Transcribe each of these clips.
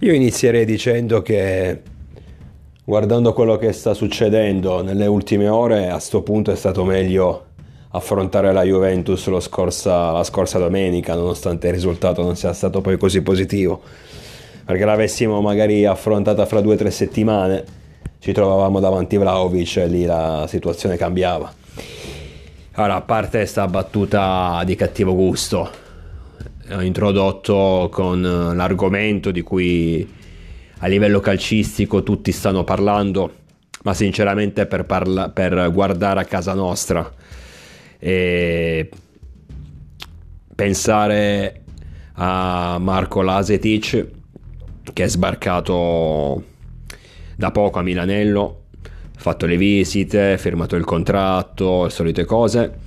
Io inizierei dicendo che guardando quello che sta succedendo nelle ultime ore, a sto punto è stato meglio affrontare la Juventus scorsa, la scorsa domenica, nonostante il risultato non sia stato poi così positivo. Perché l'avessimo magari affrontata fra due o tre settimane, ci trovavamo davanti Vlaovic e lì la situazione cambiava. Ora, a parte questa battuta di cattivo gusto, introdotto con l'argomento di cui a livello calcistico tutti stanno parlando, ma sinceramente per, parla- per guardare a casa nostra e pensare a Marco Lasetic che è sbarcato da poco a Milanello, fatto le visite, firmato il contratto, le solite cose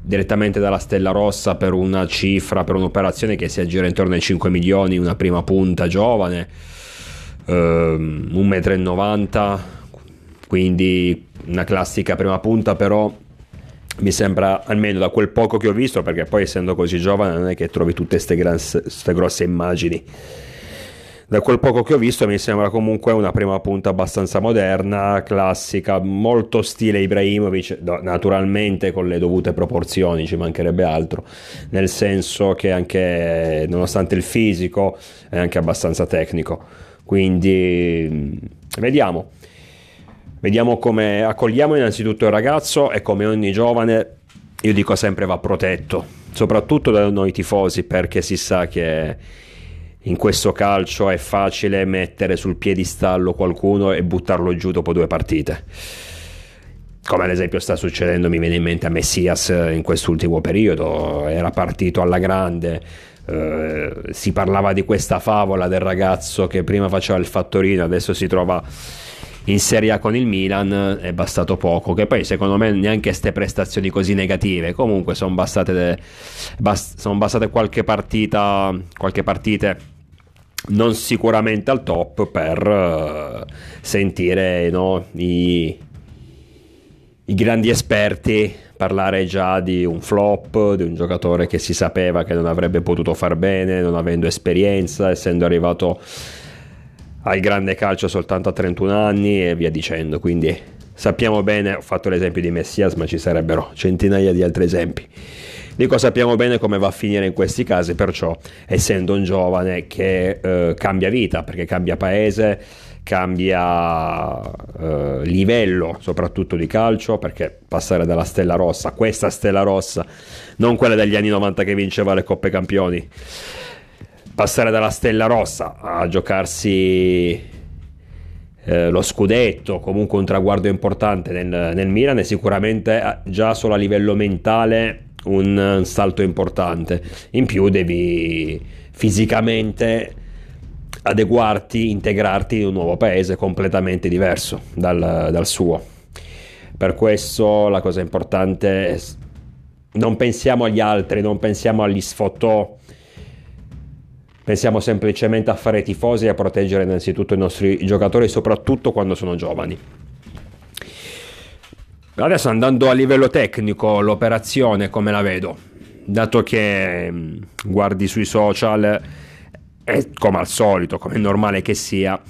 direttamente dalla Stella Rossa per una cifra, per un'operazione che si aggira intorno ai 5 milioni, una prima punta giovane, ehm, 1,90 m, quindi una classica prima punta, però mi sembra, almeno da quel poco che ho visto, perché poi essendo così giovane non è che trovi tutte queste grosse immagini da quel poco che ho visto mi sembra comunque una prima punta abbastanza moderna, classica, molto stile Ibrahimovic, naturalmente con le dovute proporzioni, ci mancherebbe altro, nel senso che anche nonostante il fisico è anche abbastanza tecnico. Quindi mm, vediamo. Vediamo come accogliamo innanzitutto il ragazzo e come ogni giovane, io dico sempre va protetto, soprattutto da noi tifosi perché si sa che in questo calcio è facile mettere sul piedistallo qualcuno e buttarlo giù dopo due partite. Come ad esempio sta succedendo, mi viene in mente a Messias in quest'ultimo periodo, era partito alla grande, eh, si parlava di questa favola del ragazzo che prima faceva il fattorino, adesso si trova in Serie A con il Milan è bastato poco, che poi secondo me neanche queste prestazioni così negative, comunque sono bastate, bast- son bastate qualche partita, qualche partite non sicuramente al top per uh, sentire no, i, i grandi esperti parlare già di un flop, di un giocatore che si sapeva che non avrebbe potuto far bene, non avendo esperienza, essendo arrivato al grande calcio soltanto a 31 anni e via dicendo. Quindi sappiamo bene, ho fatto l'esempio di Messias, ma ci sarebbero centinaia di altri esempi. Dico sappiamo bene come va a finire in questi casi, perciò essendo un giovane che eh, cambia vita, perché cambia paese, cambia eh, livello soprattutto di calcio, perché passare dalla Stella Rossa, questa Stella Rossa, non quella degli anni 90 che vinceva le Coppe Campioni, passare dalla Stella Rossa a giocarsi eh, lo scudetto, comunque un traguardo importante nel, nel Milan è sicuramente eh, già solo a livello mentale un salto importante. In più devi fisicamente adeguarti, integrarti in un nuovo paese completamente diverso dal, dal suo. Per questo la cosa importante è non pensiamo agli altri, non pensiamo agli sfotò Pensiamo semplicemente a fare tifosi e a proteggere innanzitutto i nostri giocatori, soprattutto quando sono giovani. Adesso andando a livello tecnico, l'operazione come la vedo? Dato che mm, guardi sui social, è come al solito, come è normale che sia,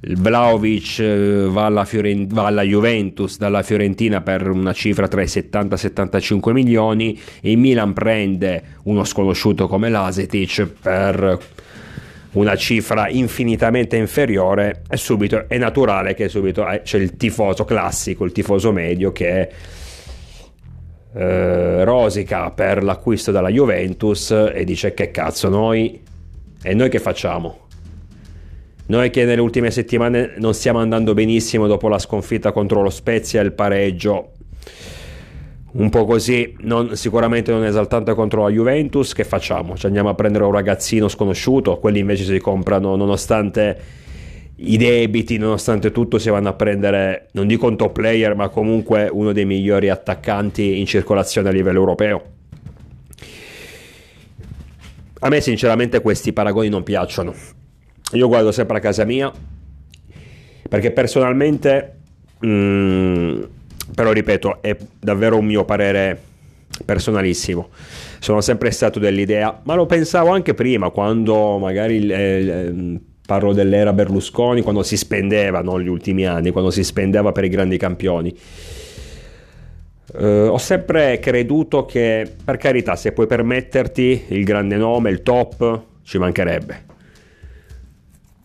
Vlaovic eh, va alla, Fiorent- va alla, Juventus dalla Fiorentina per una cifra tra i 70 e i 75 milioni. E il Milan prende uno sconosciuto come l'Asetic per una cifra infinitamente inferiore. È subito è naturale che subito eh, c'è il tifoso classico il tifoso medio che eh, rosica per l'acquisto della Juventus e dice che cazzo noi? E noi che facciamo noi che nelle ultime settimane non stiamo andando benissimo dopo la sconfitta contro lo Spezia e il pareggio, un po' così, non, sicuramente non esaltante contro la Juventus, che facciamo? Ci andiamo a prendere un ragazzino sconosciuto, quelli invece si comprano nonostante i debiti, nonostante tutto si vanno a prendere, non dico un top player, ma comunque uno dei migliori attaccanti in circolazione a livello europeo. A me sinceramente questi paragoni non piacciono io guardo sempre a casa mia perché personalmente, mh, mm, però ripeto, è davvero un mio parere personalissimo. Sono sempre stato dell'idea, ma lo pensavo anche prima, quando magari eh, parlo dell'era Berlusconi, quando si spendeva, non gli ultimi anni, quando si spendeva per i grandi campioni. Uh, ho sempre creduto che, per carità, se puoi permetterti il grande nome, il top, ci mancherebbe.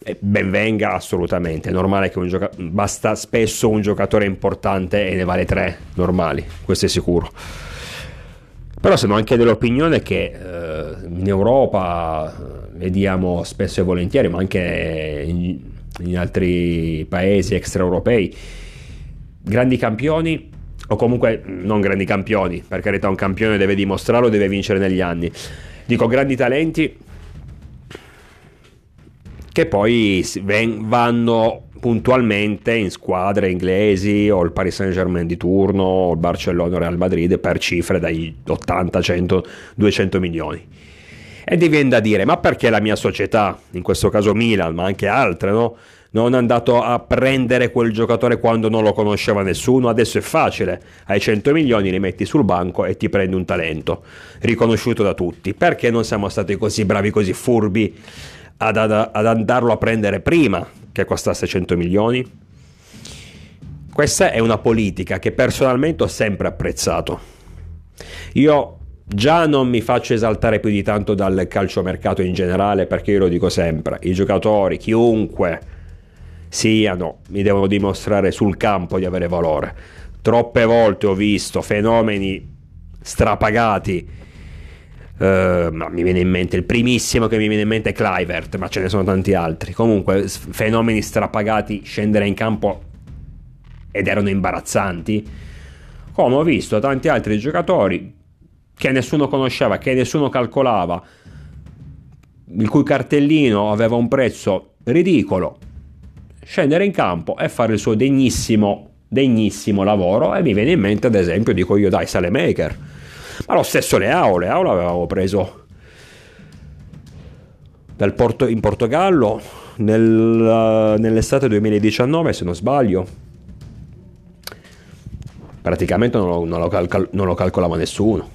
E ben venga assolutamente, è normale che un giocatore, basta spesso un giocatore importante e ne vale tre normali, questo è sicuro. Però sono anche dell'opinione che uh, in Europa uh, vediamo spesso e volentieri, ma anche in, in altri paesi extraeuropei, grandi campioni o comunque non grandi campioni, per carità un campione deve dimostrarlo, deve vincere negli anni. Dico grandi talenti che poi vanno puntualmente in squadre inglesi o il Paris Saint Germain di turno o il Barcellona o Real Madrid per cifre dai 80, 100, 200 milioni. E ti viene da dire, ma perché la mia società, in questo caso Milan, ma anche altre, no? non è andato a prendere quel giocatore quando non lo conosceva nessuno, adesso è facile, hai 100 milioni, li metti sul banco e ti prendi un talento, riconosciuto da tutti. Perché non siamo stati così bravi, così furbi ad, ad, ad andarlo a prendere prima che costasse 100 milioni? Questa è una politica che personalmente ho sempre apprezzato. Io già non mi faccio esaltare più di tanto dal calciomercato in generale perché io lo dico sempre, i giocatori, chiunque siano, mi devono dimostrare sul campo di avere valore. Troppe volte ho visto fenomeni strapagati. Ma mi viene in mente il primissimo che mi viene in mente è Clivert, ma ce ne sono tanti altri. Comunque, fenomeni strapagati scendere in campo ed erano imbarazzanti. Come ho visto tanti altri giocatori che nessuno conosceva, che nessuno calcolava, il cui cartellino aveva un prezzo ridicolo, scendere in campo e fare il suo degnissimo, degnissimo lavoro e mi viene in mente ad esempio, dico io, dai, Salemaker. Ma lo stesso Leao, Leao l'avevamo preso Porto, in Portogallo nel, nell'estate 2019 se non sbaglio praticamente non lo, non, lo calcol, non lo, calcolava nessuno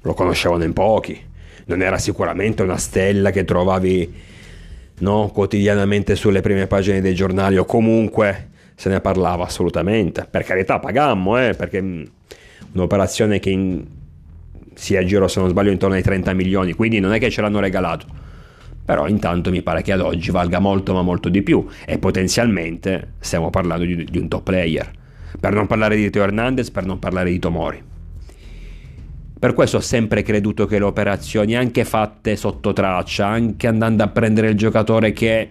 lo conoscevano in pochi non era sicuramente una stella che trovavi no? quotidianamente sulle prime pagine dei giornali o comunque se ne parlava assolutamente. Per carità, pagammo, eh, perché mm, un'operazione che in, si aggirò, se non sbaglio, intorno ai 30 milioni, quindi non è che ce l'hanno regalato. Però intanto mi pare che ad oggi valga molto ma molto di più e potenzialmente stiamo parlando di, di un top player. Per non parlare di Teo Hernandez, per non parlare di Tomori. Per questo ho sempre creduto che le operazioni, anche fatte sotto traccia, anche andando a prendere il giocatore che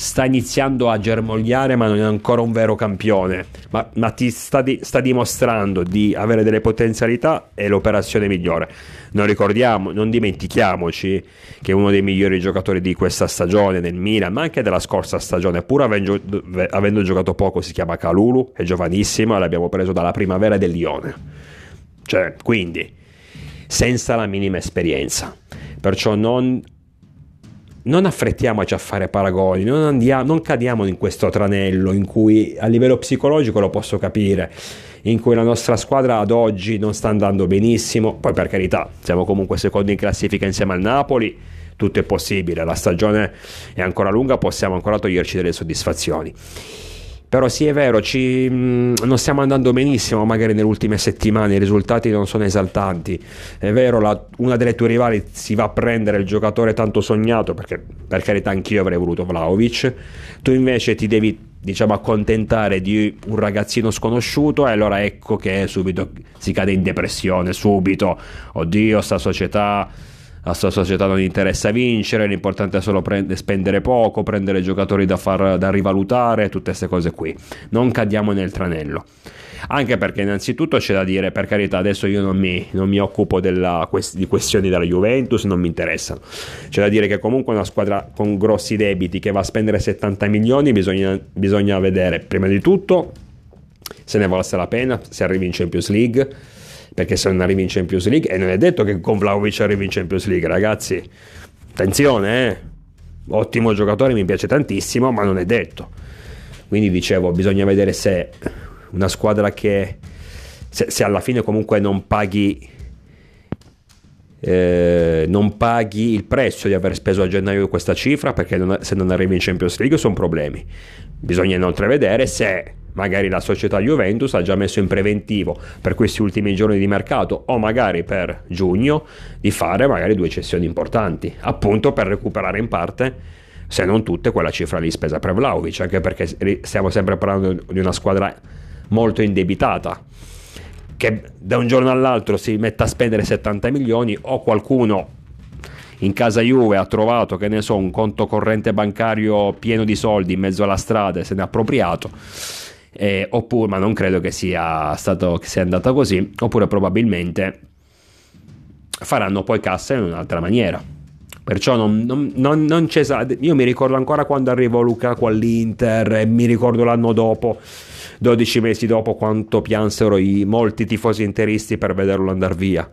sta iniziando a germogliare ma non è ancora un vero campione, ma, ma ti sta, di, sta, dimostrando di avere delle potenzialità, è l'operazione migliore. Non ricordiamo, non dimentichiamoci che uno dei migliori giocatori di questa stagione nel Milan, ma anche della scorsa stagione, pur avendo, avendo giocato poco, si chiama Calulu, è giovanissimo l'abbiamo preso dalla primavera del Lione. Cioè, quindi senza la minima esperienza. Perciò non, non affrettiamoci a fare paragoni, non, andiamo, non cadiamo in questo tranello in cui a livello psicologico lo posso capire, in cui la nostra squadra ad oggi non sta andando benissimo, poi per carità siamo comunque secondi in classifica insieme al Napoli, tutto è possibile, la stagione è ancora lunga, possiamo ancora toglierci delle soddisfazioni. Però sì è vero, ci, mh, non stiamo andando benissimo magari nelle ultime settimane, i risultati non sono esaltanti. È vero, la, una delle tue rivali si va a prendere il giocatore tanto sognato, perché per carità anch'io avrei voluto Vlaovic, tu invece ti devi diciamo accontentare di un ragazzino sconosciuto e allora ecco che subito si cade in depressione, subito, oddio sta società a sua società non interessa vincere, l'importante è solo prendere, spendere poco, prendere giocatori da, far, da rivalutare, tutte queste cose qui. Non cadiamo nel tranello. Anche perché innanzitutto c'è da dire, per carità, adesso io non mi, non mi occupo della, di questioni della Juventus, non mi interessano. C'è da dire che comunque una squadra con grossi debiti che va a spendere 70 milioni bisogna, bisogna vedere prima di tutto se ne valse la pena, se arrivi in Champions League perché se non arrivi in Champions League e non è detto che con Vlaovic arrivi in Champions League ragazzi. Attenzione eh. Ottimo giocatore mi piace tantissimo ma non è detto. Quindi dicevo bisogna vedere se una squadra che se, se alla fine comunque non paghi eh, non paghi il prezzo di aver speso a gennaio questa cifra perché non, se non arrivi in Champions League sono problemi. Bisogna inoltre vedere se magari la società Juventus ha già messo in preventivo per questi ultimi giorni di mercato o magari per giugno di fare magari due cessioni importanti, appunto per recuperare in parte se non tutte quella cifra lì spesa per Vlaovic, anche perché stiamo sempre parlando di una squadra molto indebitata che da un giorno all'altro si mette a spendere 70 milioni o qualcuno in casa Juve ha trovato, che ne so, un conto corrente bancario pieno di soldi in mezzo alla strada e se ne è appropriato. Eh, oppure, ma non credo che sia stato che sia andata così, oppure probabilmente faranno poi cassa in un'altra maniera. Perciò non, non, non, non c'è. Io mi ricordo ancora quando arrivò Lukaku all'Inter e mi ricordo l'anno dopo 12 mesi dopo quanto piansero i molti tifosi interisti per vederlo andare via.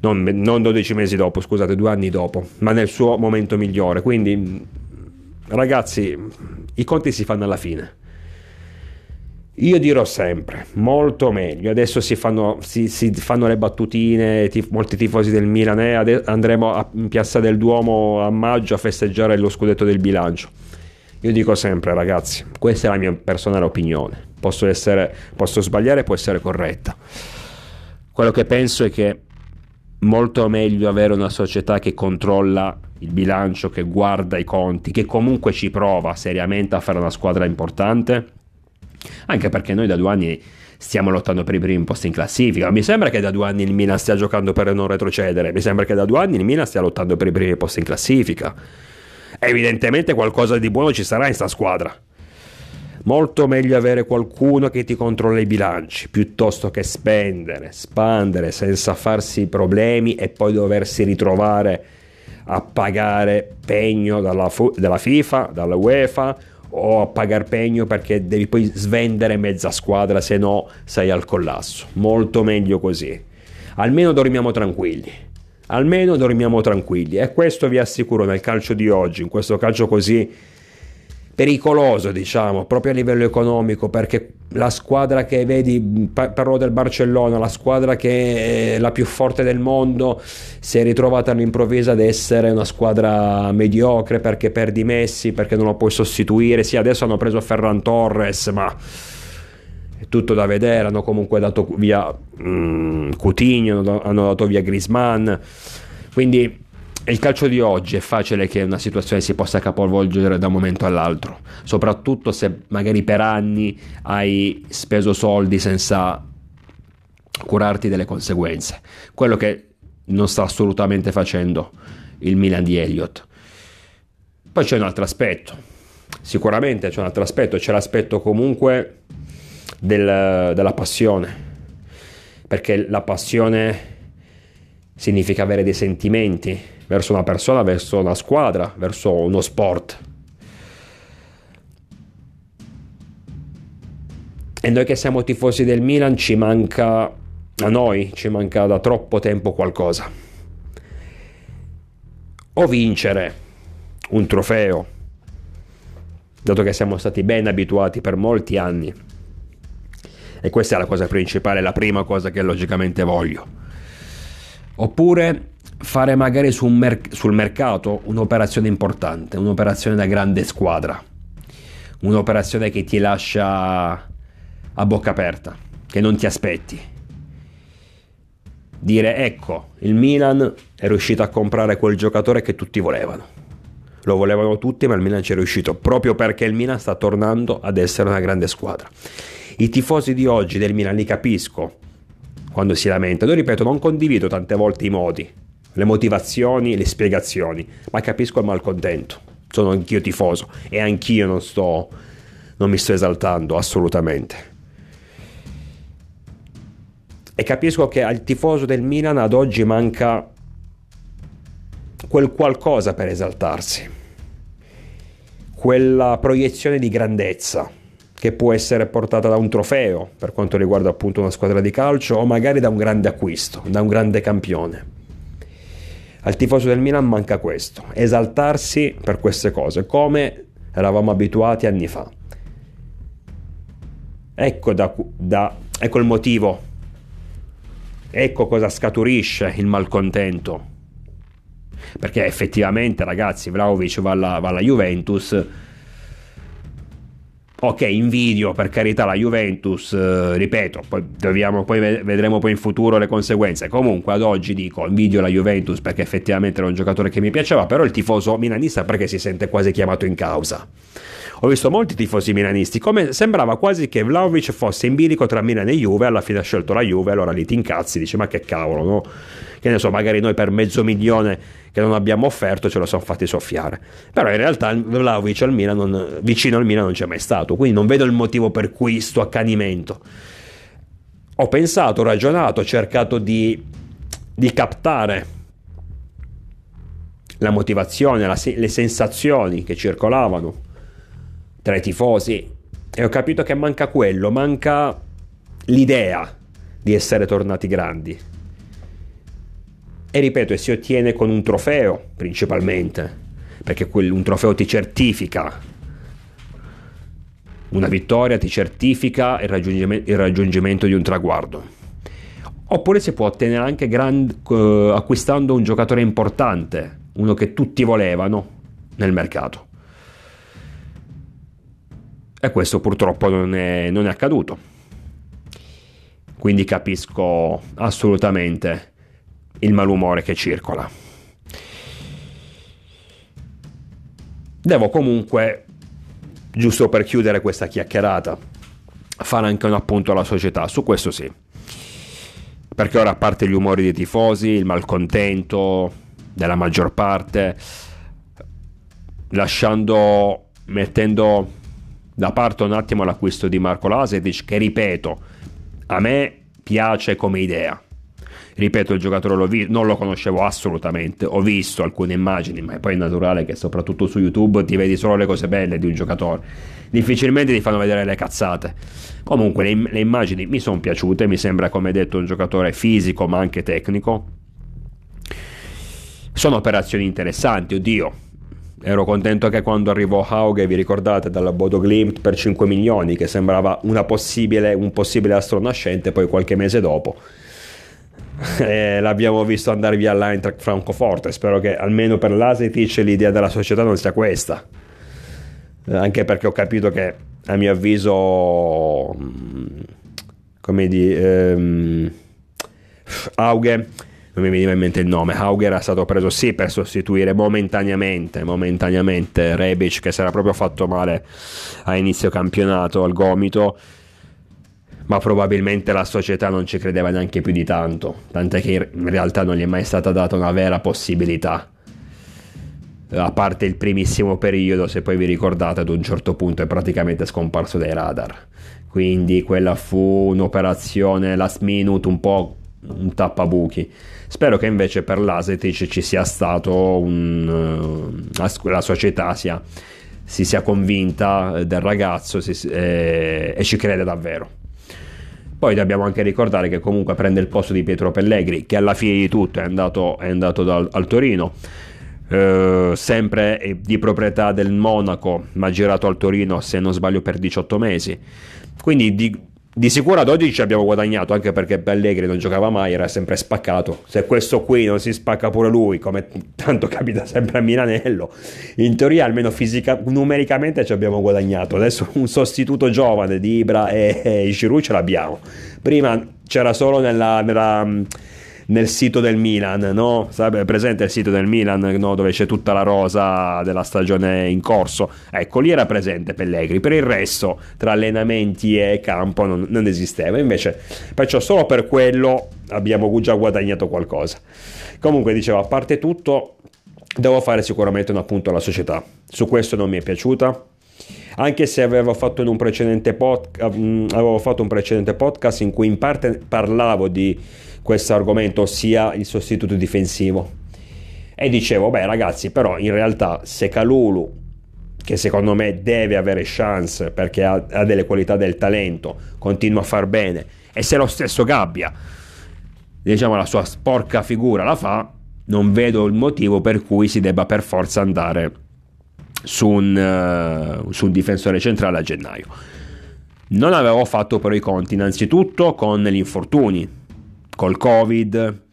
Non, non 12 mesi dopo, scusate, due anni dopo, ma nel suo momento migliore. Quindi, ragazzi, i conti si fanno alla fine. Io dirò sempre, molto meglio. Adesso si fanno, si, si fanno le battutine, tif, molti tifosi del Milan, eh, andremo a, in Piazza del Duomo a maggio a festeggiare lo scudetto del bilancio. Io dico sempre, ragazzi, questa è la mia personale opinione posso, essere, posso sbagliare, può essere corretta. Quello che penso è che molto meglio avere una società che controlla il bilancio, che guarda i conti, che comunque ci prova seriamente a fare una squadra importante, anche perché noi da due anni stiamo lottando per i primi posti in classifica. Mi sembra che da due anni il Milan stia giocando per non retrocedere, mi sembra che da due anni il Milan stia lottando per i primi posti in classifica. Evidentemente qualcosa di buono ci sarà in sta squadra. Molto meglio avere qualcuno che ti controlla i bilanci piuttosto che spendere, spandere senza farsi problemi e poi doversi ritrovare a pagare pegno dalla, dalla FIFA, dalla UEFA o a pagare pegno perché devi poi svendere mezza squadra se no sei al collasso. Molto meglio così. Almeno dormiamo tranquilli. Almeno dormiamo tranquilli e questo vi assicuro nel calcio di oggi, in questo calcio così pericoloso, diciamo, proprio a livello economico, perché la squadra che vedi, parlo del Barcellona, la squadra che è la più forte del mondo, si è ritrovata all'improvviso ad essere una squadra mediocre perché perdi Messi, perché non lo puoi sostituire. Sì, adesso hanno preso Ferran Torres, ma è tutto da vedere. Hanno comunque dato via mm, Coutinho, hanno dato via Grisman. Quindi il calcio di oggi è facile che una situazione si possa capovolgere da un momento all'altro, soprattutto se magari per anni hai speso soldi senza curarti delle conseguenze. Quello che non sta assolutamente facendo il Milan di Elliott. Poi c'è un altro aspetto, sicuramente c'è un altro aspetto, c'è l'aspetto comunque del, della passione, perché la passione significa avere dei sentimenti, verso una persona, verso una squadra, verso uno sport. E noi che siamo tifosi del Milan ci manca, a noi ci manca da troppo tempo qualcosa. O vincere un trofeo, dato che siamo stati ben abituati per molti anni. E questa è la cosa principale, la prima cosa che logicamente voglio. Oppure fare magari sul, mer- sul mercato un'operazione importante, un'operazione da grande squadra, un'operazione che ti lascia a bocca aperta, che non ti aspetti. Dire ecco, il Milan è riuscito a comprare quel giocatore che tutti volevano. Lo volevano tutti, ma il Milan ci è riuscito proprio perché il Milan sta tornando ad essere una grande squadra. I tifosi di oggi del Milan li capisco quando si lamentano. Io ripeto, non condivido tante volte i modi, le motivazioni, le spiegazioni, ma capisco il malcontento. Sono anch'io tifoso e anch'io non sto non mi sto esaltando assolutamente. E capisco che al tifoso del Milan ad oggi manca quel qualcosa per esaltarsi, quella proiezione di grandezza che può essere portata da un trofeo per quanto riguarda appunto una squadra di calcio o magari da un grande acquisto, da un grande campione. Al tifoso del Milan manca questo, esaltarsi per queste cose, come eravamo abituati anni fa. Ecco, da, da, ecco il motivo, ecco cosa scaturisce il malcontento perché effettivamente ragazzi Vlaovic va alla, va alla Juventus ok invidio per carità la Juventus eh, ripeto poi, dobbiamo, poi vedremo poi in futuro le conseguenze comunque ad oggi dico invidio la Juventus perché effettivamente era un giocatore che mi piaceva però il tifoso milanista perché si sente quasi chiamato in causa ho visto molti tifosi milanisti, come sembrava quasi che Vlaovic fosse in bilico tra Milan e Juve, alla fine ha scelto la Juve, allora lì ti incazzi, dici ma che cavolo, no? Che ne so, magari noi per mezzo milione che non abbiamo offerto ce lo siamo fatti soffiare. Però in realtà Vlaovic al Milan non, vicino al Milan non c'è mai stato, quindi non vedo il motivo per cui sto accanimento. Ho pensato, ho ragionato, ho cercato di, di captare la motivazione, la, le sensazioni che circolavano tra i tifosi e ho capito che manca quello, manca l'idea di essere tornati grandi. E ripeto, e si ottiene con un trofeo principalmente, perché un trofeo ti certifica. Una vittoria ti certifica il raggiungimento, il raggiungimento di un traguardo. Oppure si può ottenere anche grand, uh, acquistando un giocatore importante, uno che tutti volevano nel mercato. E questo purtroppo non è, non è accaduto. Quindi capisco assolutamente il malumore che circola. Devo comunque, giusto per chiudere questa chiacchierata, fare anche un appunto alla società, su questo sì. Perché ora a parte gli umori dei tifosi, il malcontento della maggior parte, lasciando, mettendo da parte un attimo l'acquisto di Marco Lasetic che ripeto a me piace come idea ripeto il giocatore lo vi- non lo conoscevo assolutamente ho visto alcune immagini ma è poi naturale che soprattutto su youtube ti vedi solo le cose belle di un giocatore. Difficilmente ti fanno vedere le cazzate. Comunque le, le immagini mi sono piaciute mi sembra come detto un giocatore fisico ma anche tecnico. Sono operazioni interessanti oddio. Ero contento che quando arrivò Hauge, vi ricordate, dalla Bodo Glimt per 5 milioni, che sembrava possibile, un possibile astronascente, poi qualche mese dopo eh, l'abbiamo visto andare via all'Eintracht Francoforte. Spero che almeno per l'Asetic l'idea della società non sia questa. Eh, anche perché ho capito che, a mio avviso, mm, come di... Ehm, Hauge non mi veniva in mente il nome, Hauger era stato preso sì per sostituire momentaneamente, momentaneamente Rebic che si era proprio fatto male a inizio campionato al gomito, ma probabilmente la società non ci credeva neanche più di tanto, tant'è che in realtà non gli è mai stata data una vera possibilità. A parte il primissimo periodo, se poi vi ricordate, ad un certo punto è praticamente scomparso dai radar. Quindi quella fu un'operazione last minute un po' un tappabuchi. Spero che invece per l'Asetic ci sia stato un... Uh, la società sia, si sia convinta del ragazzo si, eh, e ci crede davvero. Poi dobbiamo anche ricordare che comunque prende il posto di Pietro Pellegri, che alla fine di tutto è andato, è andato dal, al Torino. Uh, sempre di proprietà del Monaco, ma girato al Torino se non sbaglio per 18 mesi. Quindi di, di sicuro ad oggi ci abbiamo guadagnato anche perché Pellegrini non giocava mai, era sempre spaccato. Se questo qui non si spacca pure lui, come tanto capita sempre a Milanello, in teoria almeno fisica, numericamente ci abbiamo guadagnato. Adesso un sostituto giovane di Ibra e, e Giroud ce l'abbiamo. Prima c'era solo nella, nella nel sito del Milan, no? Sarebbe presente il sito del Milan no? dove c'è tutta la rosa della stagione in corso. Ecco, lì era presente Pellegrini. Per il resto, tra allenamenti e campo non, non esisteva. Invece, perciò solo per quello abbiamo già guadagnato qualcosa. Comunque, dicevo, a parte tutto, devo fare sicuramente un appunto alla società. Su questo non mi è piaciuta anche se avevo fatto, un precedente pod- mm, avevo fatto un precedente podcast in cui in parte parlavo di questo argomento, ossia il sostituto difensivo. E dicevo, beh ragazzi, però in realtà se Calulu, che secondo me deve avere chance perché ha, ha delle qualità del talento, continua a far bene, e se lo stesso Gabbia, diciamo la sua sporca figura la fa, non vedo il motivo per cui si debba per forza andare su un, uh, su un difensore centrale a gennaio. Non avevo fatto però i conti innanzitutto con gli infortuni, col Covid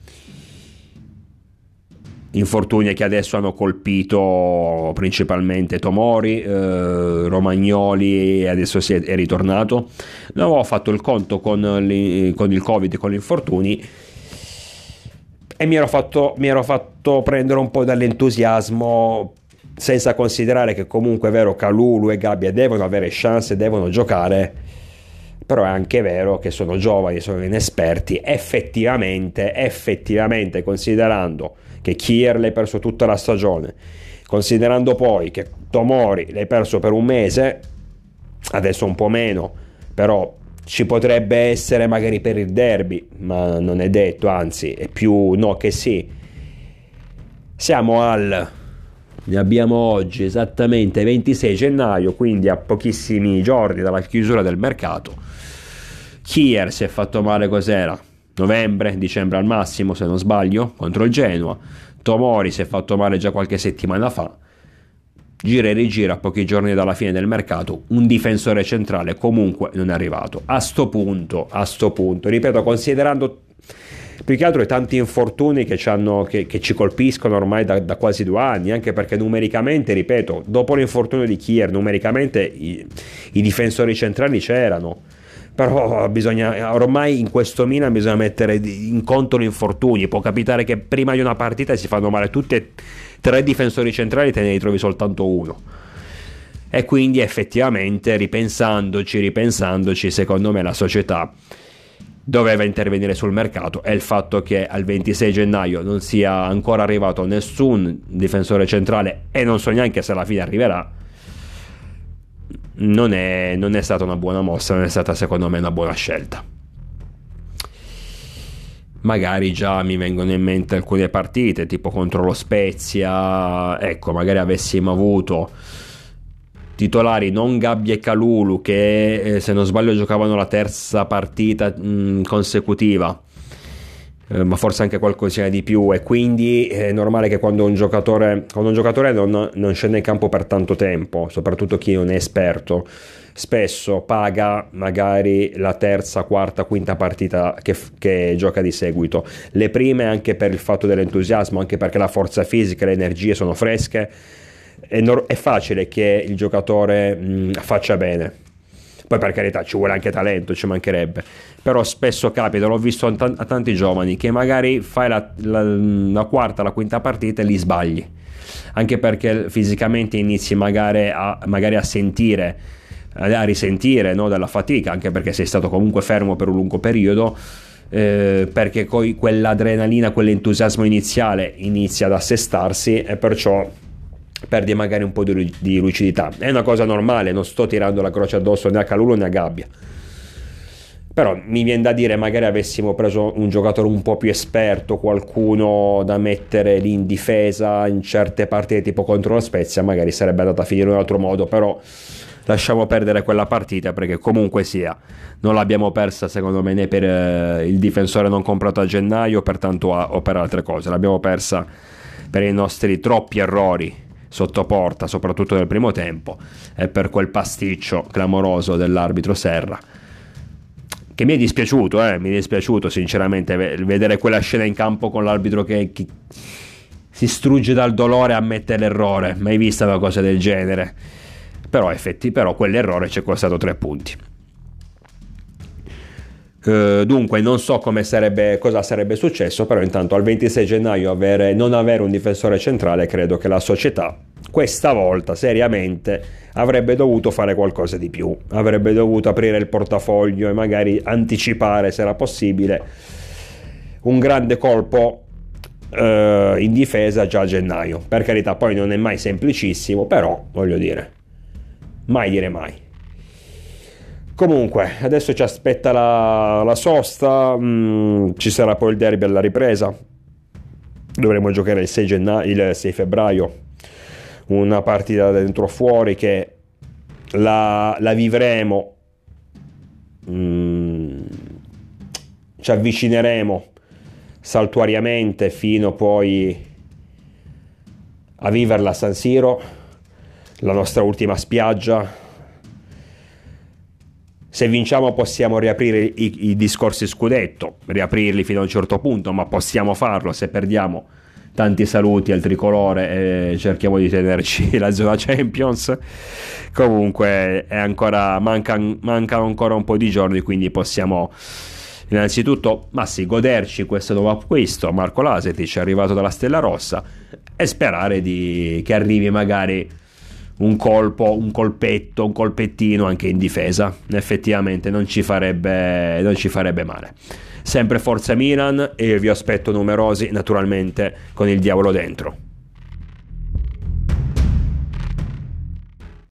infortuni che adesso hanno colpito principalmente Tomori, eh, Romagnoli adesso è, è, ritornato. Non avevo fatto il conto con, li, con il Covid e con gli infortuni e mi ero, fatto, mi ero fatto prendere un po' dall'entusiasmo senza considerare che comunque è vero Calulu e Gabbia devono avere chance, devono giocare, però è anche vero che sono giovani, sono inesperti, effettivamente, effettivamente considerando che Kier l'hai perso tutta la stagione, considerando poi che Tomori l'hai perso per un mese, adesso un po' meno, però ci potrebbe essere magari per il derby, ma non è detto, anzi è più no che sì. Siamo al ne abbiamo oggi esattamente 26 gennaio, quindi a pochissimi giorni dalla chiusura del mercato. Kier si è fatto male cos'era? Novembre, dicembre al massimo, se non sbaglio, contro il Genoa. Tomori si è fatto male già qualche settimana fa gira e rigira pochi giorni dalla fine del mercato, un difensore centrale comunque non è arrivato. A sto punto, a sto punto, ripeto, considerando più che altro i tanti infortuni che ci, hanno, che, che ci colpiscono ormai da, da, quasi due anni, anche perché numericamente, ripeto, dopo l'infortunio di Kier, numericamente i, i difensori centrali c'erano. Però bisogna, ormai in questo Milan bisogna mettere in conto gli infortuni. Può capitare che prima di una partita si fanno male tutti e tre difensori centrali te ne ritrovi soltanto uno. E quindi effettivamente ripensandoci ripensandoci secondo me la società doveva intervenire sul mercato e il fatto che al 26 gennaio non sia ancora arrivato nessun difensore centrale e non so neanche se alla fine arriverà non è, non è stata una buona mossa, non è stata secondo me una buona scelta. Magari già mi vengono in mente alcune partite, tipo contro lo Spezia, ecco, magari avessimo avuto titolari non Gabbia e Calulu che eh, se non sbaglio giocavano la terza partita mh, consecutiva. Eh, ma forse anche qualcosina di più. E quindi è normale che quando un giocatore, quando un giocatore non, non scende in campo per tanto tempo, soprattutto chi non è esperto, spesso paga magari la terza, quarta, quinta partita che, che, gioca di seguito. Le prime anche per il fatto dell'entusiasmo, anche perché la forza fisica, le energie sono fresche, è, no- è facile che il giocatore mh, faccia bene. Poi per carità ci vuole anche talento, ci mancherebbe. Però spesso capita, l'ho visto a, t- a tanti giovani, che magari fai la, la, la quarta, la quinta partita e li sbagli. Anche perché fisicamente inizi magari a, magari a sentire, a risentire no, della fatica, anche perché sei stato comunque fermo per un lungo periodo. Eh, perché poi quell'adrenalina, quell'entusiasmo iniziale inizia ad assestarsi e perciò perdi magari un po' di, di lucidità. È una cosa normale, non sto tirando la croce addosso né a Calulo né a Gabbia. Però mi viene da dire, magari avessimo preso un giocatore un po' più esperto, qualcuno da mettere lì in difesa in certe partite tipo contro la Spezia, magari sarebbe andata a finire in un altro modo, però lasciamo perdere quella partita perché comunque sia, non l'abbiamo persa secondo me né per eh, il difensore non comprato a gennaio per tanto a, o per altre cose, l'abbiamo persa per i nostri troppi errori sotto porta, soprattutto nel primo tempo, e per quel pasticcio clamoroso dell'arbitro Serra. Che mi è dispiaciuto, eh, mi è dispiaciuto sinceramente vedere quella scena in campo con l'arbitro che, che si strugge dal dolore e ammette l'errore. Mai vista una cosa del genere. Però, effetti, però quell'errore ci è costato tre punti. Uh, dunque non so sarebbe, cosa sarebbe successo, però intanto al 26 gennaio avere, non avere un difensore centrale credo che la società questa volta seriamente avrebbe dovuto fare qualcosa di più, avrebbe dovuto aprire il portafoglio e magari anticipare se era possibile un grande colpo uh, in difesa già a gennaio. Per carità poi non è mai semplicissimo, però voglio dire, mai dire mai. Comunque, adesso ci aspetta la, la sosta, mm, ci sarà poi il derby alla ripresa. Dovremo giocare il 6, gennaio, il 6 febbraio, una partita dentro fuori che la, la vivremo, mm, ci avvicineremo saltuariamente fino poi a viverla a San Siro, la nostra ultima spiaggia se vinciamo possiamo riaprire i, i, discorsi scudetto, riaprirli fino a un certo punto, ma possiamo farlo, se perdiamo tanti saluti al tricolore e cerchiamo di tenerci la zona Champions. Comunque ancora, mancano, ancora un po' di giorni, quindi possiamo innanzitutto ma sì, goderci questo nuovo acquisto. Marco Lasetic è arrivato dalla Stella Rossa e sperare di, che arrivi magari un colpo, un colpetto, un colpettino anche in difesa. Effettivamente non ci farebbe, non ci farebbe male. Sempre Forza Milan e vi aspetto numerosi naturalmente con il diavolo dentro.